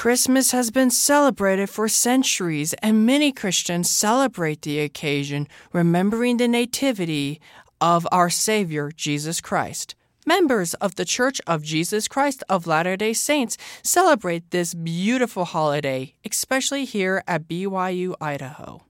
Christmas has been celebrated for centuries, and many Christians celebrate the occasion remembering the nativity of our Savior, Jesus Christ. Members of the Church of Jesus Christ of Latter day Saints celebrate this beautiful holiday, especially here at BYU, Idaho.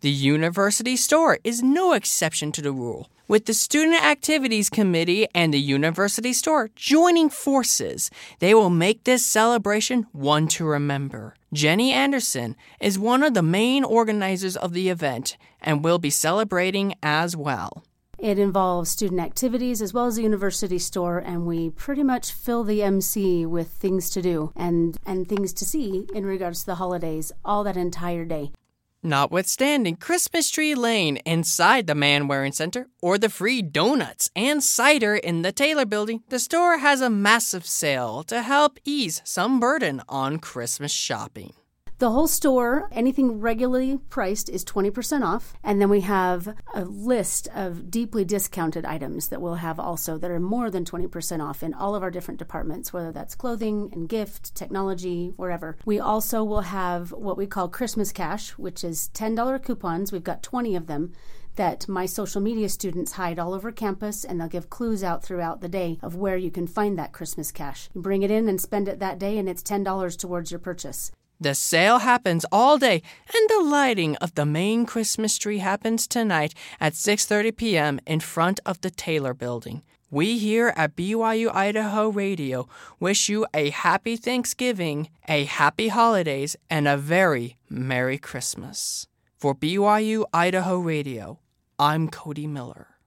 The University Store is no exception to the rule, with the Student Activities Committee and the University Store joining forces. They will make this celebration one to remember. Jenny Anderson is one of the main organizers of the event and will be celebrating as well. It involves student activities as well as the university store, and we pretty much fill the MC with things to do and, and things to see in regards to the holidays all that entire day. Notwithstanding Christmas Tree Lane inside the Man Manwaring Center or the free donuts and cider in the Taylor Building, the store has a massive sale to help ease some burden on Christmas shopping. The whole store, anything regularly priced, is 20% off. And then we have a list of deeply discounted items that we'll have also that are more than 20% off in all of our different departments, whether that's clothing and gift, technology, wherever. We also will have what we call Christmas cash, which is $10 coupons. We've got 20 of them that my social media students hide all over campus and they'll give clues out throughout the day of where you can find that Christmas cash. You bring it in and spend it that day and it's $10 towards your purchase. The sale happens all day and the lighting of the main Christmas tree happens tonight at 6:30 p.m. in front of the Taylor building. We here at BYU Idaho Radio wish you a happy Thanksgiving, a happy holidays, and a very Merry Christmas. For BYU Idaho Radio, I'm Cody Miller.